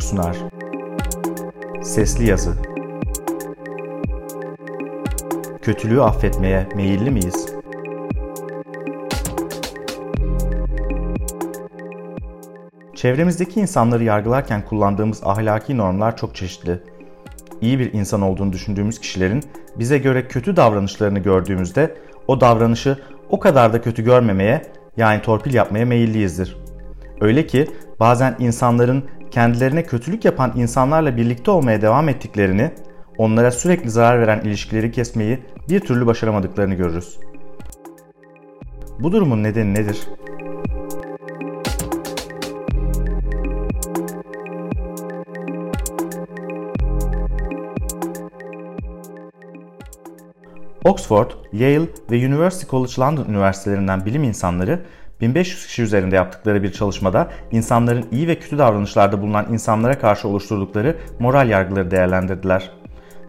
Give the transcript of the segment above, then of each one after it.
Network sunar. Sesli Yazı Kötülüğü affetmeye meyilli miyiz? Çevremizdeki insanları yargılarken kullandığımız ahlaki normlar çok çeşitli. İyi bir insan olduğunu düşündüğümüz kişilerin bize göre kötü davranışlarını gördüğümüzde o davranışı o kadar da kötü görmemeye yani torpil yapmaya meyilliyizdir. Öyle ki bazen insanların kendilerine kötülük yapan insanlarla birlikte olmaya devam ettiklerini, onlara sürekli zarar veren ilişkileri kesmeyi bir türlü başaramadıklarını görürüz. Bu durumun nedeni nedir? Oxford, Yale ve University College London üniversitelerinden bilim insanları 1500 kişi üzerinde yaptıkları bir çalışmada insanların iyi ve kötü davranışlarda bulunan insanlara karşı oluşturdukları moral yargıları değerlendirdiler.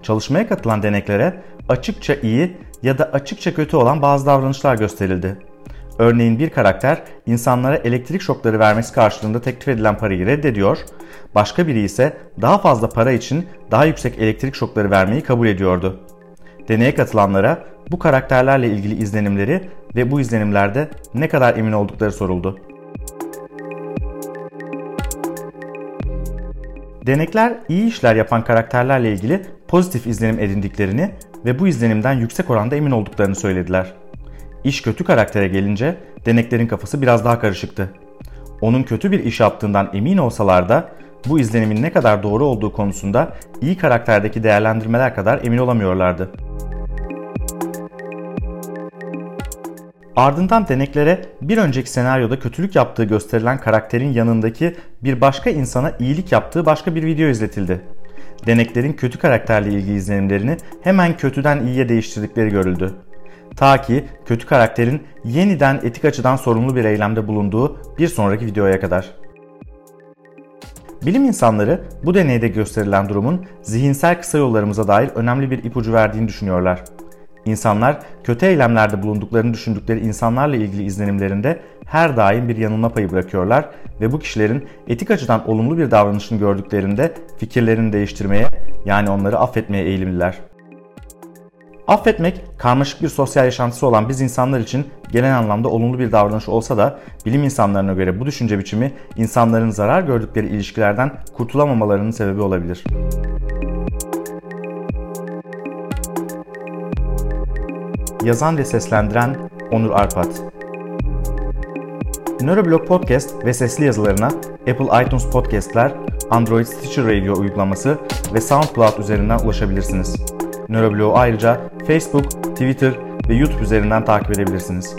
Çalışmaya katılan deneklere açıkça iyi ya da açıkça kötü olan bazı davranışlar gösterildi. Örneğin bir karakter insanlara elektrik şokları vermesi karşılığında teklif edilen parayı reddediyor, başka biri ise daha fazla para için daha yüksek elektrik şokları vermeyi kabul ediyordu. Deneye katılanlara bu karakterlerle ilgili izlenimleri ve bu izlenimlerde ne kadar emin oldukları soruldu. Denekler iyi işler yapan karakterlerle ilgili pozitif izlenim edindiklerini ve bu izlenimden yüksek oranda emin olduklarını söylediler. İş kötü karaktere gelince deneklerin kafası biraz daha karışıktı. Onun kötü bir iş yaptığından emin olsalar da bu izlenimin ne kadar doğru olduğu konusunda iyi karakterdeki değerlendirmeler kadar emin olamıyorlardı. Ardından deneklere bir önceki senaryoda kötülük yaptığı gösterilen karakterin yanındaki bir başka insana iyilik yaptığı başka bir video izletildi. Deneklerin kötü karakterle ilgili izlenimlerini hemen kötüden iyiye değiştirdikleri görüldü. Ta ki kötü karakterin yeniden etik açıdan sorumlu bir eylemde bulunduğu bir sonraki videoya kadar. Bilim insanları bu deneyde gösterilen durumun zihinsel kısa yollarımıza dair önemli bir ipucu verdiğini düşünüyorlar. İnsanlar kötü eylemlerde bulunduklarını düşündükleri insanlarla ilgili izlenimlerinde her daim bir yanılma payı bırakıyorlar ve bu kişilerin etik açıdan olumlu bir davranışını gördüklerinde fikirlerini değiştirmeye yani onları affetmeye eğilimliler. Affetmek karmaşık bir sosyal yaşantısı olan biz insanlar için genel anlamda olumlu bir davranış olsa da bilim insanlarına göre bu düşünce biçimi insanların zarar gördükleri ilişkilerden kurtulamamalarının sebebi olabilir. Yazan ve seslendiren Onur Arpat. Neuroblog Podcast ve sesli yazılarına Apple iTunes Podcast'ler, Android Stitcher Radio uygulaması ve SoundCloud üzerinden ulaşabilirsiniz. Neuroblog'u ayrıca Facebook, Twitter ve YouTube üzerinden takip edebilirsiniz.